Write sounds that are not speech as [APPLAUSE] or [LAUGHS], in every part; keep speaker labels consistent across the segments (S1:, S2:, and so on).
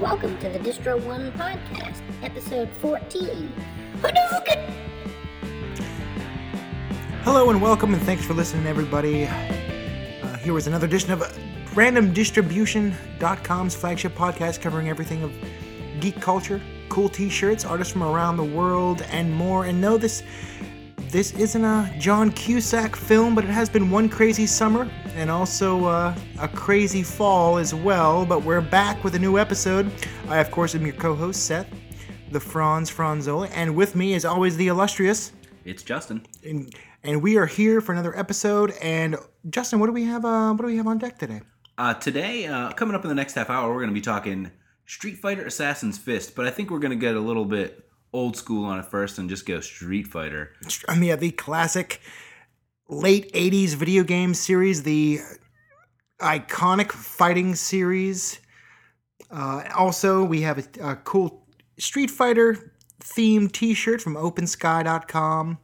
S1: Welcome to the Distro One podcast, episode 14. Hadouken!
S2: Hello and welcome, and thanks for listening, everybody. Uh, here was another edition of randomdistribution.com's flagship podcast covering everything of geek culture, cool t-shirts, artists from around the world, and more. And no, this this isn't a John Cusack film, but it has been one crazy summer and also uh, a crazy fall as well. But we're back with a new episode. I, of course, am your co-host Seth, the Fronz Franzola, and with me, as always, the illustrious.
S3: It's Justin.
S2: And, and we are here for another episode. And Justin, what do we have? Uh, what do we have on deck today?
S3: Uh, today, uh, coming up in the next half hour, we're going to be talking Street Fighter Assassin's Fist, but I think we're going to get a little bit old school on it first and just go Street Fighter.
S2: I mean, yeah, the classic late 80s video game series, the iconic fighting series. Uh, also, we have a, a cool Street Fighter themed t shirt from OpenSky.com.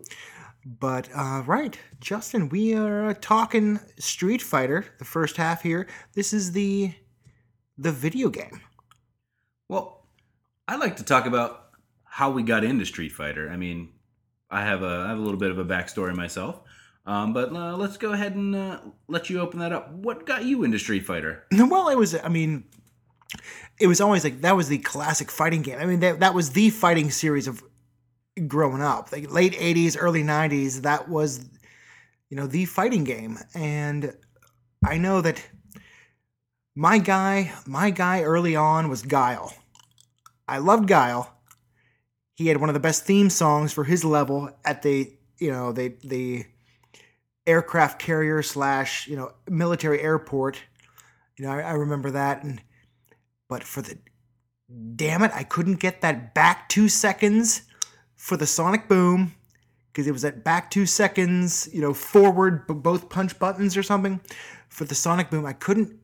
S2: But, uh, right, Justin, we are talking Street Fighter, the first half here. This is the the video game.
S3: Well, I like to talk about how we got into Street Fighter. I mean, I have a I have a little bit of a backstory myself. Um, but uh, let's go ahead and uh, let you open that up. What got you into Street Fighter? [LAUGHS]
S2: Well, it was. I mean, it was always like that was the classic fighting game. I mean, that that was the fighting series of growing up. Like late '80s, early '90s. That was, you know, the fighting game. And I know that my guy, my guy early on was Guile. I loved Guile he had one of the best theme songs for his level at the you know the the aircraft carrier slash you know military airport. You know, I, I remember that, and but for the damn it, I couldn't get that back two seconds for the Sonic Boom because it was at back two seconds, you know, forward both punch buttons or something for the Sonic Boom. I couldn't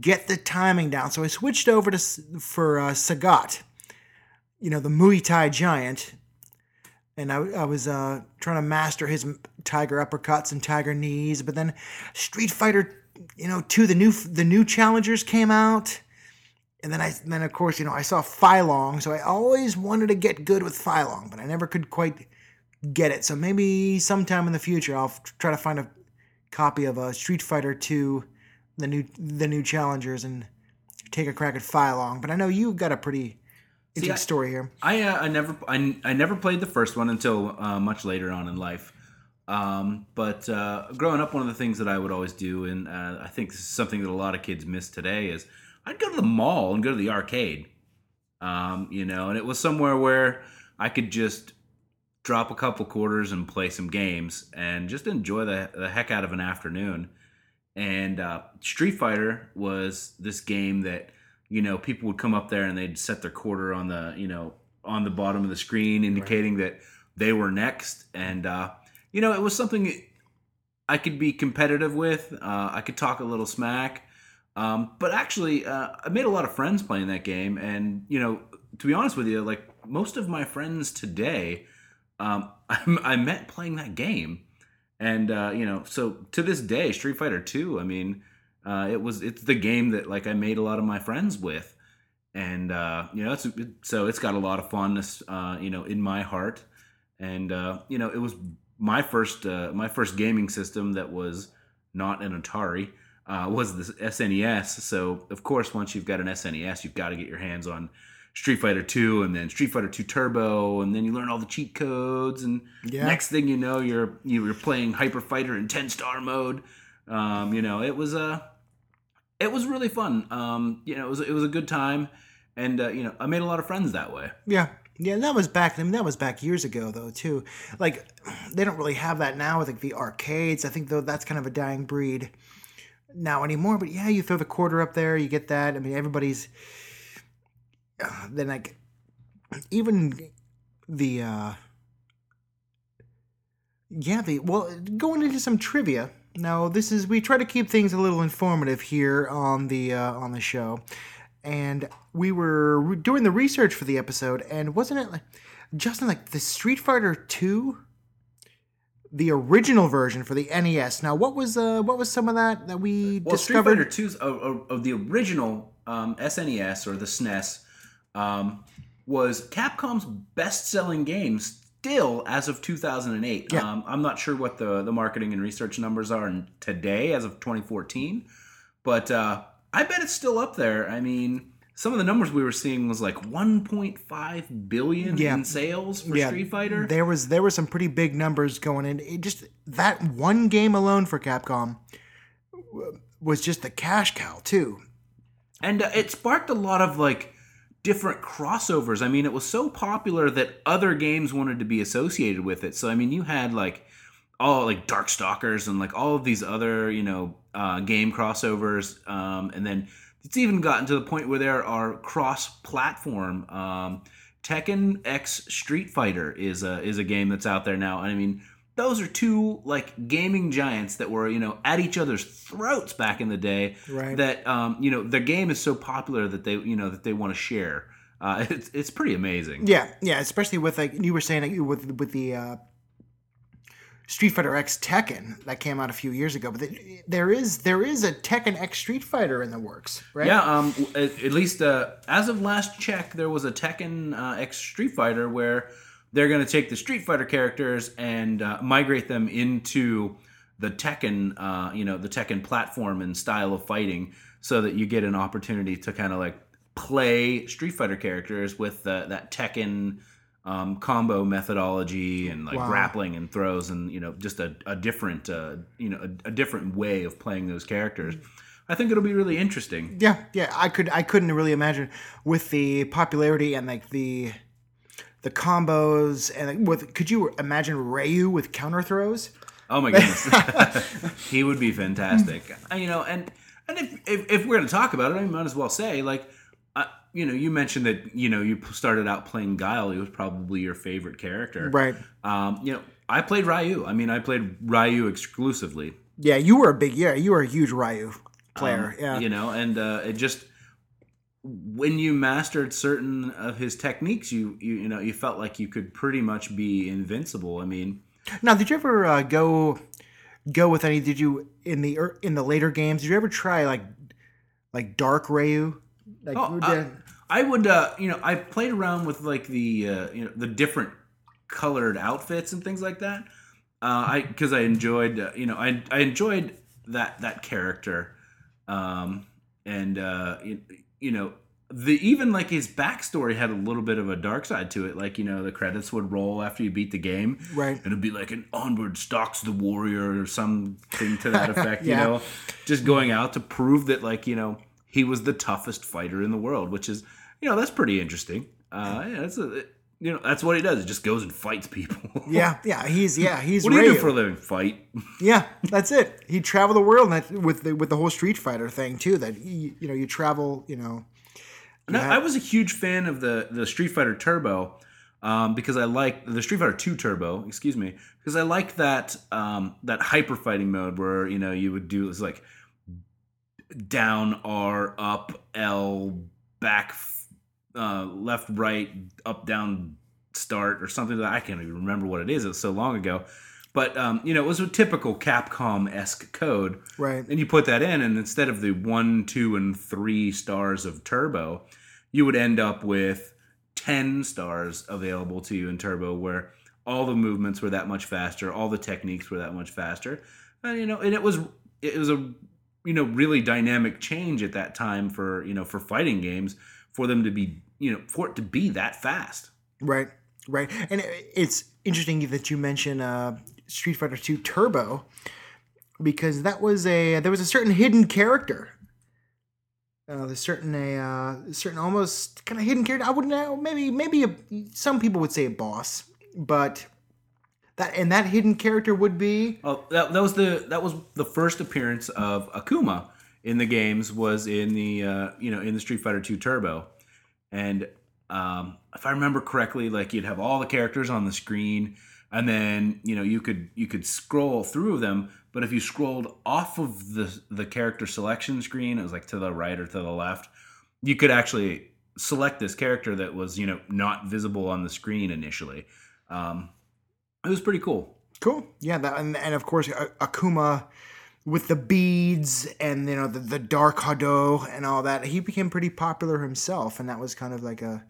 S2: get the timing down, so I switched over to for uh, Sagat you know, the Muay Thai giant. And I, I was uh, trying to master his tiger uppercuts and tiger knees, but then Street Fighter, you know, two the new the new challengers came out, and then I then of course you know I saw Long, so I always wanted to get good with Long, but I never could quite get it. So maybe sometime in the future I'll try to find a copy of a uh, Street Fighter two, the new the new challengers, and take a crack at Long. But I know you've got a pretty See, I, story here.
S3: I uh, I never I, I never played the first one until uh, much later on in life. Um, but uh, growing up, one of the things that I would always do, and uh, I think this is something that a lot of kids miss today, is I'd go to the mall and go to the arcade. Um, you know, and it was somewhere where I could just drop a couple quarters and play some games and just enjoy the, the heck out of an afternoon. And uh, Street Fighter was this game that you know, people would come up there and they'd set their quarter on the, you know, on the bottom of the screen, indicating right. that they were next. And, uh, you know, it was something I could be competitive with. Uh, I could talk a little smack. Um, but actually, uh, I made a lot of friends playing that game. And, you know, to be honest with you, like most of my friends today, um, I, [LAUGHS] I met playing that game. And, uh, you know, so to this day, Street Fighter 2, I mean, uh, it was it's the game that like I made a lot of my friends with, and uh, you know it's it, so it's got a lot of fondness uh, you know in my heart, and uh, you know it was my first uh, my first gaming system that was not an Atari uh, was the SNES. So of course once you've got an SNES, you've got to get your hands on Street Fighter 2 and then Street Fighter 2 Turbo and then you learn all the cheat codes and yeah. next thing you know you're you're playing Hyper Fighter in 10 star mode. Um, you know, it was a it was really fun. Um, you know, it was it was a good time, and uh, you know, I made a lot of friends that way.
S2: Yeah, yeah, that was back. I mean, that was back years ago, though. Too, like they don't really have that now with like the arcades. I think though that's kind of a dying breed now anymore. But yeah, you throw the quarter up there, you get that. I mean, everybody's uh, then like even the uh yeah the well going into some trivia now, this is we try to keep things a little informative here on the uh, on the show, and we were doing the research for the episode, and wasn't it like Justin like the Street Fighter Two, the original version for the NES? Now, what was uh what was some of that that we
S3: well,
S2: discovered?
S3: Street Fighter Two of, of, of, the original um, SNES or the SNES um, was Capcom's best-selling game still as of 2008.
S2: Yeah.
S3: Um, I'm not sure what the the marketing and research numbers are in- today as of 2014, but uh, I bet it's still up there. I mean, some of the numbers we were seeing was like 1.5 billion
S2: Yeah.
S3: in sales for
S2: Yeah,
S3: Street Fighter.
S2: There was there were some pretty big numbers going in. It just that one game alone for Capcom was just the cash cow too.
S3: and uh, it sparked a lot of like different crossovers. I mean it was so popular that other games wanted to be associated with it. So i mean you had like all like darkstalkers and like all of these other you know uh, game crossovers um, and then it's even gotten to the point where there are cross-platform um, tekken x street fighter is a is a game that's out there now. And i mean those are two like gaming giants that were you know at each other's throats back in the day
S2: Right.
S3: that um, you know their game is so popular that they you know that they want to share uh, [LAUGHS] it's, it's pretty amazing
S2: Yeah, yeah, especially with like you were saying like, with with the uh, Street Fighter X Tekken that came out a few years ago, but the, there is there is a Tekken X Street Fighter in the works, right?
S3: Yeah, um, at, at least uh, as of last check, there was a Tekken uh, X Street Fighter where they're going to take the Street Fighter characters and uh, migrate them into the Tekken, uh, you know, the Tekken platform and style of fighting, so that you get an opportunity to kind of like play Street Fighter characters with uh, that Tekken. Um, combo methodology and like
S2: Wow.
S3: grappling and throws and you know just a, a different uh, you know a, a different way of playing those characters. I think it'll be really interesting.
S2: Yeah, yeah, I could I couldn't really imagine with the popularity and like the the combos and with could you imagine Ryu with counter throws?
S3: Oh my goodness, [LAUGHS] he would be fantastic. You know, and and if, if, if we're going to talk about it, I might as well say like, uh, you know, you mentioned that you know you started out playing Guile. He was probably your favorite character,
S2: Right.
S3: Um, you know, I played Ryu. I mean, I played Ryu exclusively.
S2: Yeah, you were a big yeah, you were a huge Ryu player.
S3: Um,
S2: yeah.
S3: you know, and uh, it just when you mastered certain of his techniques, you you you know you felt like you could pretty much be invincible. I mean.
S2: Now, did you ever uh, go go with any? Did you in the in the later games? Did you ever try like like Dark Ryu? Like,
S3: Oh, uh, I would, uh, you know, I played around with like the, uh, you know, the different colored outfits and things like that. Uh, I because I enjoyed, uh, you know, I I enjoyed that that character, um, and uh, you, you know, the even like his backstory had a little bit of a dark side to it. Like you know, the credits would roll after you beat the game,
S2: Right.
S3: And it'd be like an onward stalks the warrior or something to that [LAUGHS] effect.
S2: Yeah.
S3: You know, just going out to prove that like you know he was the toughest fighter in the world, which is you know that's pretty interesting. Uh, yeah, that's a, you know that's what he does. He just goes and fights people. [LAUGHS]
S2: yeah, yeah, he's yeah, he's
S3: what do you
S2: Ryu.
S3: do for a living? Fight. [LAUGHS]
S2: Yeah, that's it. He traveled the world and that, with the with the whole Street Fighter thing too. That you, you know you travel, you know.
S3: I-
S2: Yeah.
S3: I was a huge fan of the the Street Fighter Turbo um, because I like the Street Fighter Two Turbo. Excuse me, because I like that um, that hyper fighting mode where you know you would do this like down R up L back uh, left right up down start or something that I can't even remember what it is. It was so long ago. But um, you know, it was a typical Capcom esque code,
S2: Right.
S3: and you put that in, and instead of the one, two, and three stars of Turbo, you would end up with 10 stars available to you in Turbo, where all the movements were that much faster, all the techniques were that much faster. And, you know, and it was, it was a, you know, really dynamic change at that time for, you know, for fighting games for them to be, you know, for it to be that fast.
S2: Right, right, and it's interesting that you mention uh, Street Fighter Two Turbo because that was a there was a certain hidden character. Uh, there's certain a uh, certain almost kind of hidden character. I wouldn't know. Maybe maybe a, some people would say a boss, but that and that hidden character would be
S3: Well, that, that was the that was the first appearance of Akuma in the games was in the uh, you know in the Street Fighter 2 Turbo, and um, if I remember correctly, like you'd have all the characters on the screen, and then you know you could you could scroll through them, but if you scrolled off of the the character selection screen, it was like to the right or to the left, you could actually select this character that was you know not visible on the screen initially. Um, it was pretty cool.
S2: Cool. Yeah, that, and, and of course Akuma with the beads and you know the, the dark Hado and all that. He became pretty popular himself, and that was kind of like a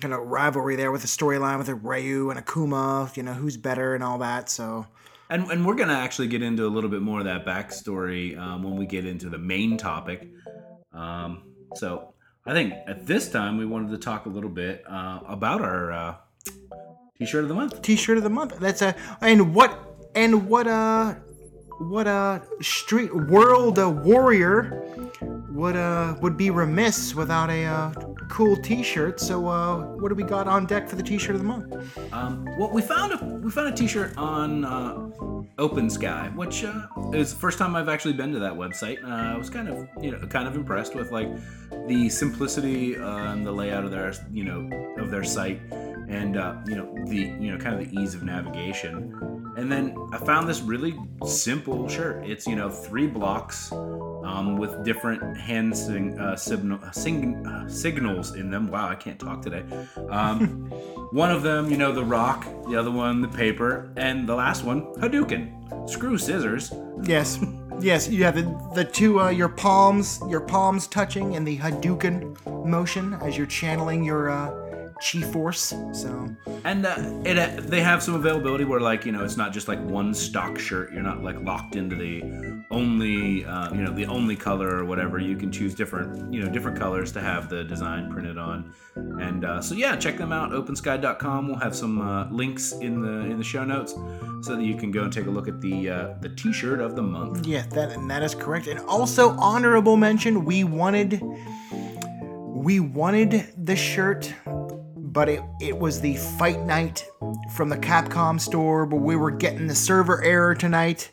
S2: kind of rivalry there with the storyline with a Ryu and Akuma. You know who's better and all that. So
S3: And, and we're going to actually get into a little bit more of that backstory um, when we get into the main topic. Um, so I think at this time we wanted to talk a little bit uh, about our uh, t-shirt of the month.
S2: T-shirt of the month. That's a and what and what uh what a street world uh, warrior would uh would be remiss without a uh, cool T-shirt. So uh, what do we got on deck for the T-shirt of the month?
S3: Um, well, we found a we found a T-shirt on uh, Open Sky, which uh, is the first time I've actually been to that website. I was kind of you know kind of impressed with like the simplicity uh, and the layout of their you know of their site, and uh, you know the you know kind of the ease of navigation. And then I found this really simple shirt. It's you know three blocks um, with different hand sing, uh, signal, sing, uh, signals in them. Wow, I can't talk today. Um, [LAUGHS] one of them, you know, the rock. The other one, the paper, and the last one, Hadouken. Screw scissors.
S2: Yes, [LAUGHS] yes. You have the the two uh, your palms your palms touching in the Hadouken motion as you're channeling your uh, chi force. So
S3: And uh, it uh, they have some availability where like you know it's not just like one stock shirt. You're not like locked into the only uh, you know the only color or whatever. You can choose different you know different colors to have the design printed on. And uh, so yeah, check them out. OpenSky.com. We'll have some uh, links in the in the show notes so that you can go and take a look at the uh, the T-shirt of the month.
S2: yeah, that and that is correct. And also honorable mention. We wanted we wanted the shirt, but it it was the Fight Night from the Capcom store, but we were getting the server error tonight.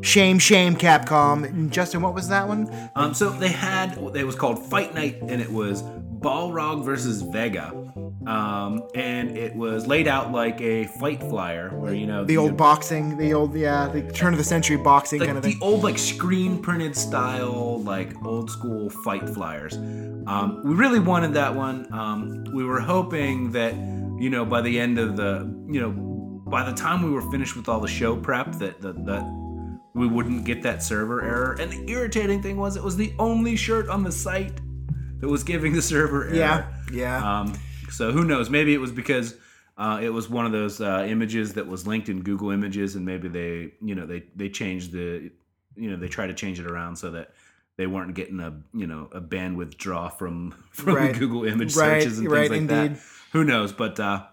S2: Shame, shame, Capcom. And Justin, what was that one?
S3: Um, so they had it was called Fight Night, and it was Balrog versus Vega, um, and it was laid out like a fight flyer, where you know
S2: The old boxing, the old yeah, the turn of the century boxing
S3: like
S2: kind of
S3: the
S2: thing.
S3: old like screen printed style like old school fight flyers um, we really wanted that one um, we were hoping that you know by the end of the you know by the time we were finished with all the show prep that that, that we wouldn't get that server error and the irritating thing was it was the only shirt on the site that was giving the server error
S2: Yeah, yeah.
S3: um, so who knows? Maybe it was because uh, it was one of those uh, images that was linked in Google Images, and maybe they, you know, they they changed the, you know, they tried to change it around so that they weren't getting a, you know, a bandwidth draw from [LAUGHS] from
S2: Right.
S3: Google image
S2: Right,
S3: searches and
S2: right,
S3: things like
S2: indeed.
S3: that. Who knows? But uh,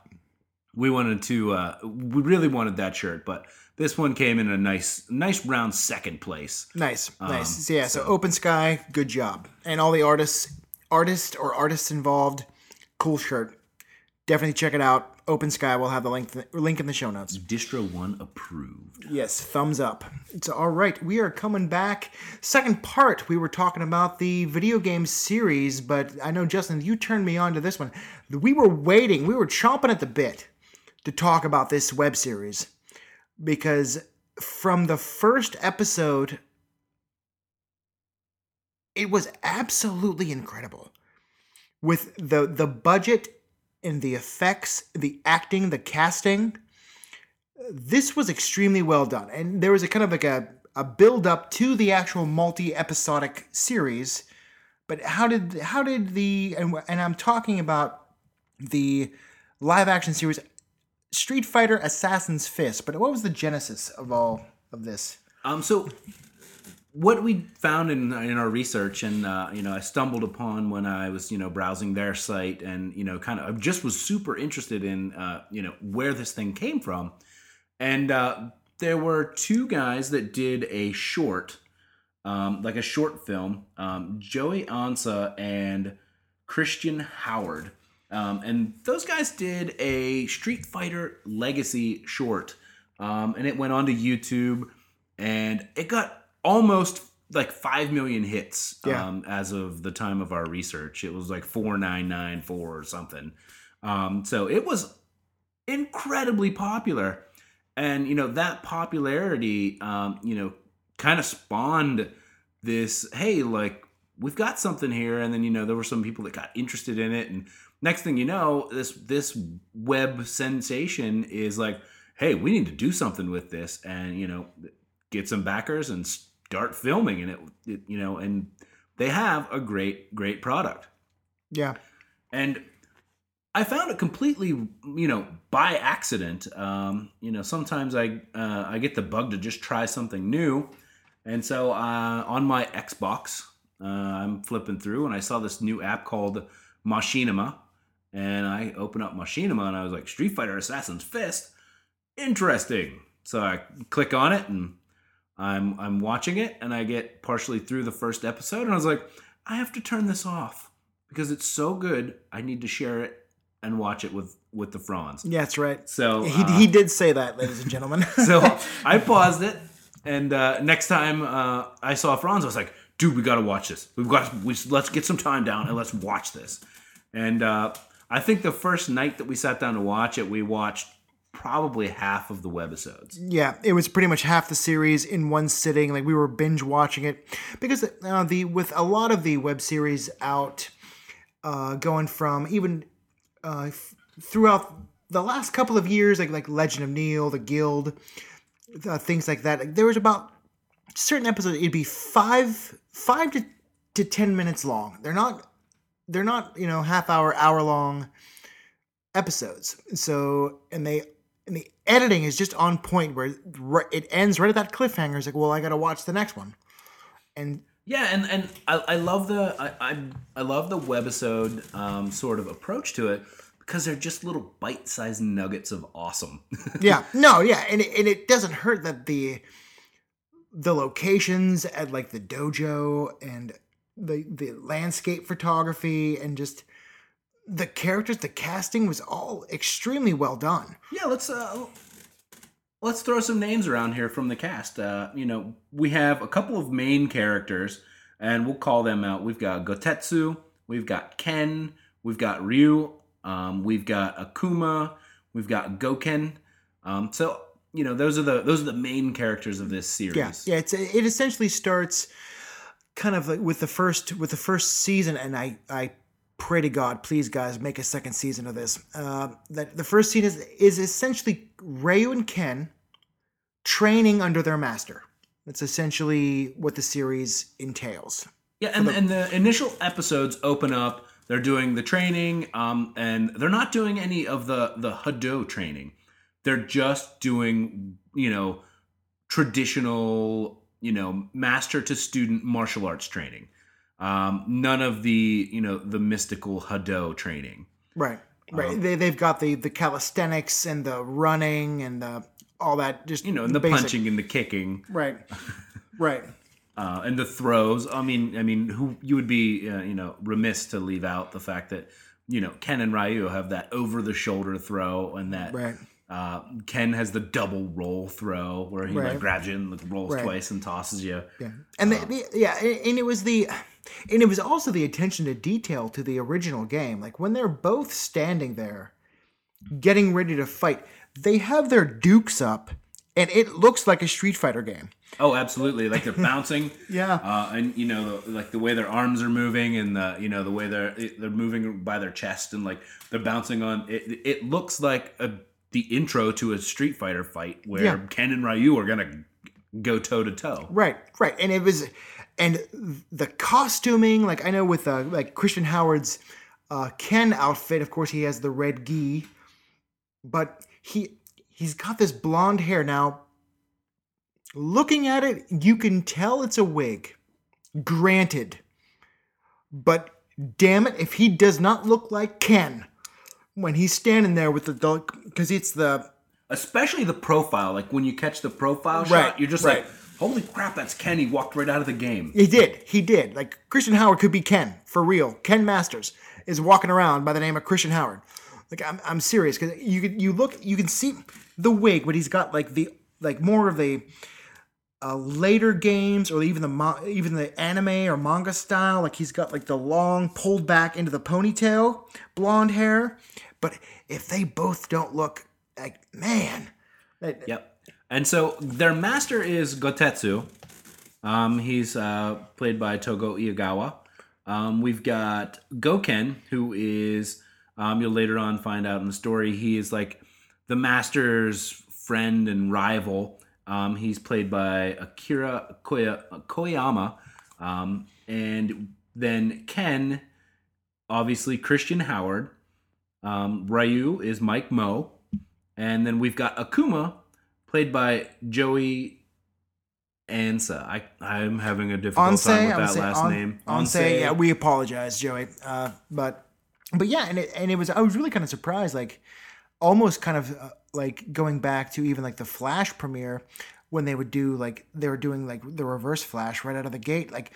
S3: we wanted to, uh, we really wanted that shirt, but this one came in a nice, nice round second place.
S2: Nice,
S3: Um,
S2: nice. So, yeah, so Open Sky, good job, and all the artists, artists or artists involved, cool shirt. Definitely check it out. Open Sky. We'll have the link link in the show notes.
S3: Distro One approved.
S2: Yes, thumbs up. It's all right. We are coming back. Second part, we were talking about the video game series, but I know Justin, you turned me on to this one. We were waiting. We were chomping at the bit to talk about this web series because from the first episode, it was absolutely incredible with the the budget and the effects, the acting, the casting this was extremely well done. And there was a kind of like a, a build up to the actual multi-episodic series but how did how did the and, and i'm talking about the live action series street fighter assassin's fist but what was the genesis of all of this?
S3: Um, so what we found in in our research, and uh, you know, I stumbled upon when I was you know browsing their site, and you know, kind of, I just was super interested in uh, you know where this thing came from, and uh, there were two guys that did a short, um, like a short film, um, Joey Ansah and Christian Howard. Um, and those guys did a Street Fighter Legacy short, um, and it went onto YouTube, and it got almost like five million hits
S2: Yeah.
S3: um, as of the time of our research. It was like four nine nine four or something. Um, so it was incredibly popular, and you know that popularity, um, you know, kind of spawned this. Hey, like we've got something here, and then you know there were some people that got interested in it, and next thing you know, this this web sensation is like, hey, we need to do something with this, and you know, get some backers and start filming, and it, it you know, and they have a great great product.
S2: Yeah.
S3: And I found it completely, you know, by accident. Um, you know, sometimes I uh, I get the bug to just try something new, and so uh, on my Xbox, uh, I'm flipping through and I saw this new app called Machinima, and I open up Machinima and I was like, Street Fighter Assassin's Fist, interesting. So I click on it and I'm I'm watching it and I get partially through the first episode and I was like, I have to turn this off because it's so good. I need to share it and watch it with with the Fronz.
S2: Yeah, that's right.
S3: So
S2: He,
S3: uh,
S2: he did say that, ladies and gentlemen. [LAUGHS]
S3: so [LAUGHS] I paused it, and uh, next time uh, I saw Fronz, I was like, "Dude, we got to watch this. We've got we, let's get some time down and let's watch this." And uh, I think the first night that we sat down to watch it, we watched probably half of the webisodes.
S2: Yeah, it was pretty much half the series in one sitting. Like we were binge watching it because uh, the with a lot of the web series out, uh, going from even uh, f- throughout the last couple of years, like like Legend of Neil, the Guild, uh, things like that. Like, there was about certain episodes. It'd be five five to to ten minutes long. They're not they're not you know half hour hour long episodes. So and they and the editing is just on point where it ends right at that cliffhanger. It's like, well, I got to watch the next one, and
S3: Yeah, and and I, I love the I, I I love the webisode um, sort of approach to it because they're just little bite-sized nuggets of awesome. [LAUGHS]
S2: yeah, no, yeah, and it, and it doesn't hurt that the the locations at like the dojo and the the landscape photography and just the characters, the casting was all extremely well done.
S3: Yeah, let's uh let's throw some names around here from the cast. Uh, you know, we have a couple of main characters, and we'll call them out. We've got Gotetsu, we've got Ken, we've got Ryu, um, we've got Akuma, we've got Goken. Um, so you know, those are the those are the main characters of this series.
S2: Yeah, yeah. It's it essentially starts kind of like with the first with the first season, and I I pray to God, please guys, make a second season of this. Uh, that the first scene is is essentially Ryu and Ken training under their master. That's essentially what the series entails.
S3: Yeah, and, and the initial episodes open up. They're doing the training, um, and they're not doing any of the the Hado training. They're just doing, you know, traditional, you know, master to student martial arts training. Um, none of the, you know, the mystical Hado training.
S2: Right, right.
S3: Um,
S2: they they've got the the calisthenics and the running and the all that. Just
S3: You know, and the
S2: basic-
S3: punching and the kicking.
S2: Right, right. [LAUGHS]
S3: uh, and the throws. I mean, I mean, who you would be, uh, you know, remiss to leave out the fact that you know Ken and Ryu have that over the shoulder throw, and that
S2: Right.
S3: uh, Ken has the double roll throw where he like grabs you and like, rolls
S2: Right.
S3: twice and tosses you.
S2: Yeah, and the, the, yeah, and it was the, and it was also the attention to detail to the original game. Like when they're both standing there, getting ready to fight, they have their dukes up, and it looks like a Street Fighter game.
S3: Oh, absolutely! Like they're [LAUGHS] bouncing.
S2: Yeah.
S3: Uh, and you know, the, like the way their arms are moving, and the you know the way they're they're moving by their chest, and like they're bouncing on. It, it looks like a, the intro to a Street Fighter fight where
S2: Yeah.
S3: Ken and Ryu are gonna go toe to toe.
S2: Right, right, and it was, and the costuming. Like I know with uh, like Christian Howard's uh, Ken outfit, of course he has the red gi, but he he's got this blonde hair now. Looking at it, you can tell it's a wig. Granted, but damn it, if he does not look like Ken when he's standing there with the dog because it's the
S3: especially the profile. Like when you catch the profile
S2: Right,
S3: shot, you're just
S2: right.
S3: like, "Holy crap, that's Ken!" He walked right out of the game.
S2: He did. He did. Like Christian Howard could be Ken for real. Ken Masters is walking around by the name of Christian Howard. Like I'm, I'm serious because you could you look you can see the wig, but he's got like the like more of the uh, later games or even the even the anime or manga style. Like he's got like the long pulled back into the ponytail, blonde hair. But if they both don't look like man, that,
S3: Yep. And so their master is Gotetsu. Um, he's uh, played by Togo Igawa. Um, we've got Goken, who is um, you'll later on find out in the story. He is like the master's friend and rival. Um, he's played by Akira Koya, Koyama, um, and then Ken, obviously Christian Howard. Um, Ryu is Mike Moh, and then we've got Akuma, played by Joey Ansah. I I'm having a difficult
S2: Onse,
S3: time with that last
S2: on,
S3: name.
S2: Onse, yeah, we apologize, Joey. Uh, but but yeah, and it and it was I was really kind of surprised, like almost kind of uh, like going back to even like the Flash premiere when they would do like they were doing like the Reverse Flash right out of the gate. Like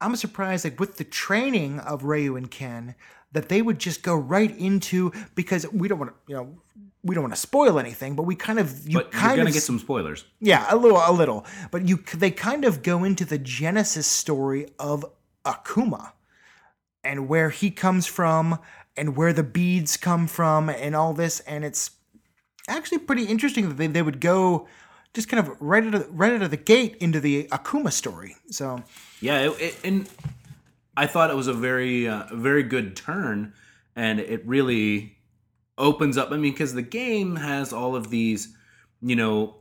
S2: I'm surprised, like with the training of Ryu and Ken, that they would just go right into because we don't want to, you know. We don't want to spoil anything, but we kind of you
S3: But
S2: kind
S3: you're gonna
S2: of
S3: get some spoilers.
S2: yeah, a little, a little. But you, they kind of go into the genesis story of Akuma, and where he comes from, and where the beads come from, and all this. And it's actually pretty interesting that they, they would go just kind of right out of right out of the gate into the Akuma story. So
S3: Yeah, it, it, and I thought it was a very uh, very good turn, and it really opens up. I mean, because the game has all of these, you know,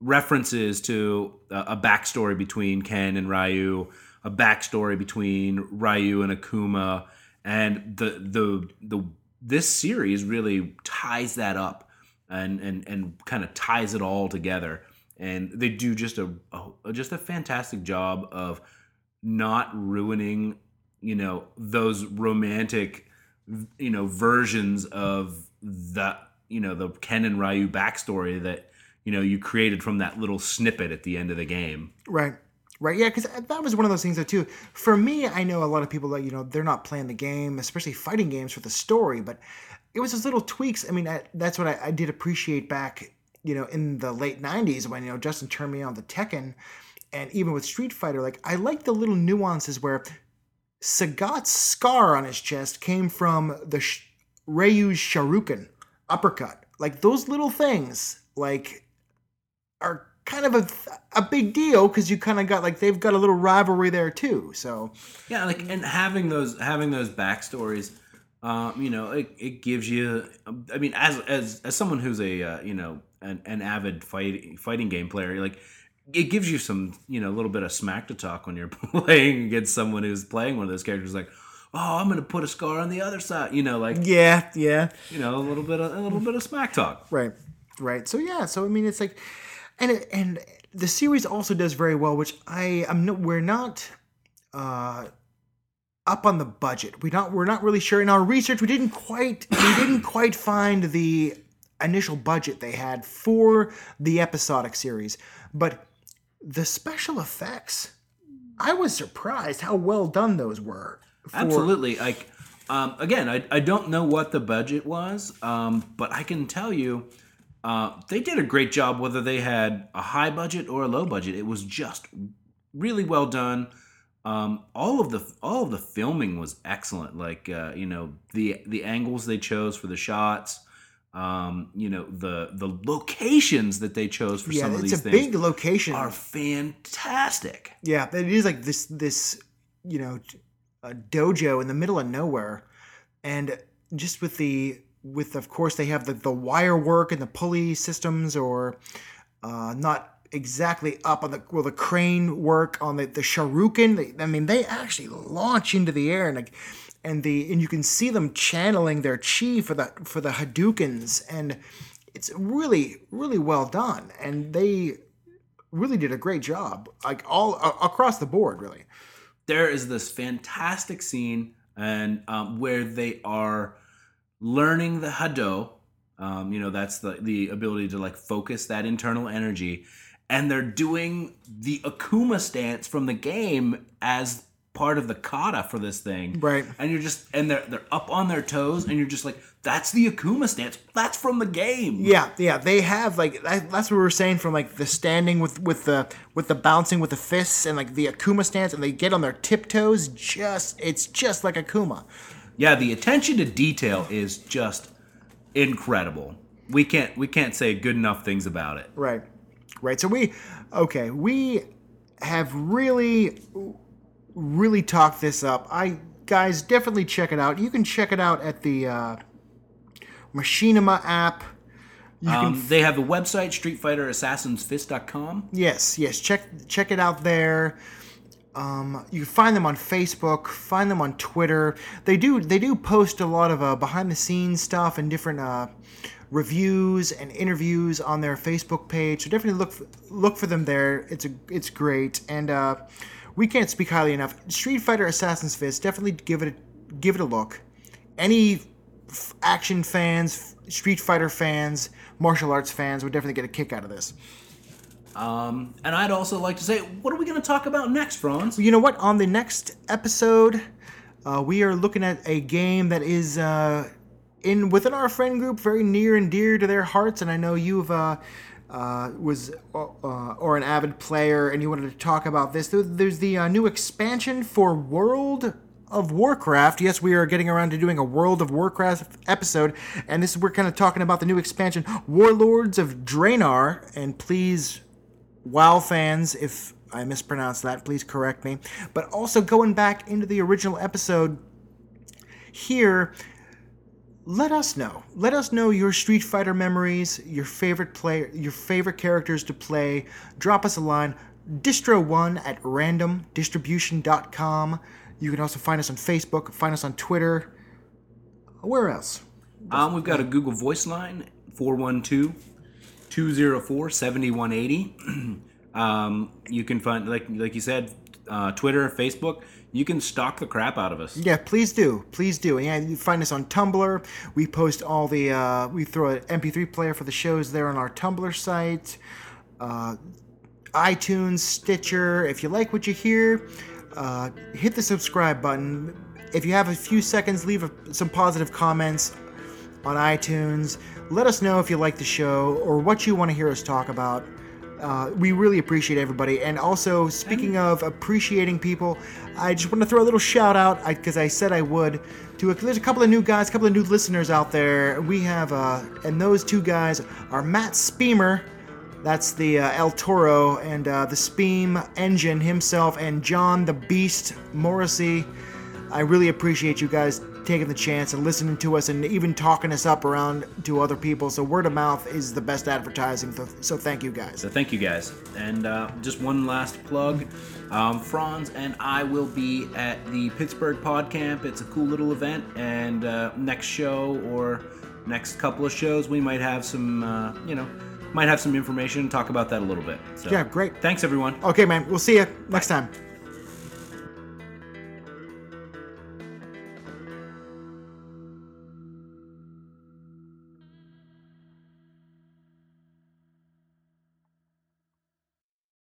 S3: references to a, a backstory between Ken and Ryu, a backstory between Ryu and Akuma, and the the the this series really ties that up and and and kind of ties it all together. And they do just a, a just a fantastic job of not ruining, you know, those romantic, you know, versions of that, you know, the Ken and Ryu backstory that you know you created from that little snippet at the end of the game.
S2: Right. Right. Yeah, because that was one of those things that too. For me, I know a lot of people that you know they're not playing the game, especially fighting games for the story. But it was those little tweaks. I mean, I, that's what I, I did appreciate back, you know, in the late '90s when you know Justin turned me on to Tekken, and even with Street Fighter. Like I like the little nuances where Sagat's scar on his chest came from the sh- Ryu's Shoryuken uppercut. Like those little things, like are kind of a, a big deal because you kind of got like they've got a little rivalry there too. So
S3: Yeah, like and having those having those backstories, um, you know, it, it gives you. I mean, as as as someone who's a uh, you know an, an avid fighting fighting game player, like it gives you some you know a little bit of smack to talk when you're [LAUGHS] playing against someone who's playing one of those characters. Like, oh, I'm gonna put a scar on the other side. You know, like
S2: yeah, yeah,
S3: you know a little bit of a little bit of smack talk.
S2: right, right. So yeah, so I mean, it's like, and it, and the series also does very well, which I am no, we're not. uh up on the budget. We not we're not really sure in our research we didn't quite we didn't [COUGHS] quite find the initial budget they had for the episodic series, but the special effects I was surprised how well done those were. for-
S3: Absolutely. Like um, again, I, I don't know what the budget was, um, but I can tell you uh, they did a great job. Whether they had a high budget or a low budget, it was just really well done. Um, all of the all of the filming was excellent. Like uh, you know the the angles they chose for the shots. Um, you know the the locations that they chose for
S2: Yeah,
S3: some of
S2: it's
S3: these
S2: a
S3: things
S2: big location.
S3: are fantastic.
S2: Yeah, it is like this this you know a dojo in the middle of nowhere, and just with the with of course they have the the wire work and the pulley systems or uh, not exactly up on the well the crane work on the the Shoryuken. They, I mean they actually launch into the air and like and the and you can see them channeling their chi for the for the Hadoukens and it's really really well done and they really did a great job, like all a- across the board, really.
S3: there is this fantastic scene and um, where they are learning the hado um, you know that's the the ability to like focus that internal energy and they're doing the akuma stance from the game as part of the kata for this thing
S2: Right.
S3: and you're just and they're they're up on their toes and you're just like that's the akuma stance that's from the game
S2: Yeah, yeah, they have like that, that's what we were saying from like the standing with with the with the bouncing with the fists and like the Akuma stance, and they get on their tiptoes. Just it's just like Akuma.
S3: yeah the attention to detail is just incredible we can't we can't say good enough things about it
S2: Right, right. So we okay, we have really really talked this up. I guys definitely check it out. You can check it out at the uh, Machinima app. You can
S3: Um, they have a website, StreetFighterAssassinsFist.com.
S2: Yes, yes. Check check it out there. Um, you can find them on Facebook, find them on Twitter. They do they do post a lot of uh, behind the scenes stuff and different uh, reviews and interviews on their Facebook page. So definitely look for, look for them there. It's a it's great, and uh, we can't speak highly enough. Street Fighter Assassin's Fist. Definitely give it a, give it a look. Any f- action fans, Street Fighter fans, martial arts fans would definitely get a kick out of this.
S3: Um, and I'd also like to say, what are we going to talk about next, Fronz?
S2: You know what? On the next episode, uh, we are looking at a game that is uh, in within our friend group, very near and dear to their hearts. And I know you've uh, uh, was uh, or an avid player, and you wanted to talk about this. There's the uh, new expansion for World of Warcraft. Yes, we are getting around to doing a World of Warcraft episode, and this we're kind of talking about the new expansion, Warlords of Draenor. And please WoW fans, if I mispronounced that, please correct me. But also going back into the original episode here, let us know. Let us know your Street Fighter memories, your favorite play, your favorite characters to play. Drop us a line, distro1 at randomdistribution.com. You can also find us on Facebook, find us on Twitter. Where else?
S3: Um, we've got a Google Voice line, 412 204 7180. [CLEARS THROAT] Um, you can find, like, like you said, uh, Twitter, Facebook. You can stalk the crap out of us.
S2: Yeah, please do, please do. Yeah, you find us on Tumblr. We post all the, uh, we throw an MP3 player for the shows there on our Tumblr site, uh, iTunes, Stitcher. If you like what you hear, uh, hit the subscribe button. If you have a few seconds, leave a, some positive comments on iTunes. Let us know if you like the show or what you want to hear us talk about. Uh, we really appreciate everybody. And also, speaking of appreciating people, I just want to throw a little shout out because I, said I would. To a, there's a couple of new guys, a couple of new listeners out there. We have, uh, and those two guys are Matt Speamer. That's the uh, El Toro and uh, the Speem engine himself, and John the Beast Morrissey. I really appreciate you guys taking the chance and listening to us and even talking us up around to other people. So word of mouth is the best advertising. So, thank you guys.
S3: So thank you guys. And uh, just one last plug. Um, Fronz and I will be at the Pittsburgh PodCamp. It's a cool little event. And uh, next show or next couple of shows, we might have some, uh, you know, might have some information. Talk about that a little bit. So
S2: Yeah, great.
S3: Thanks, everyone.
S2: Okay, man. We'll see you next time.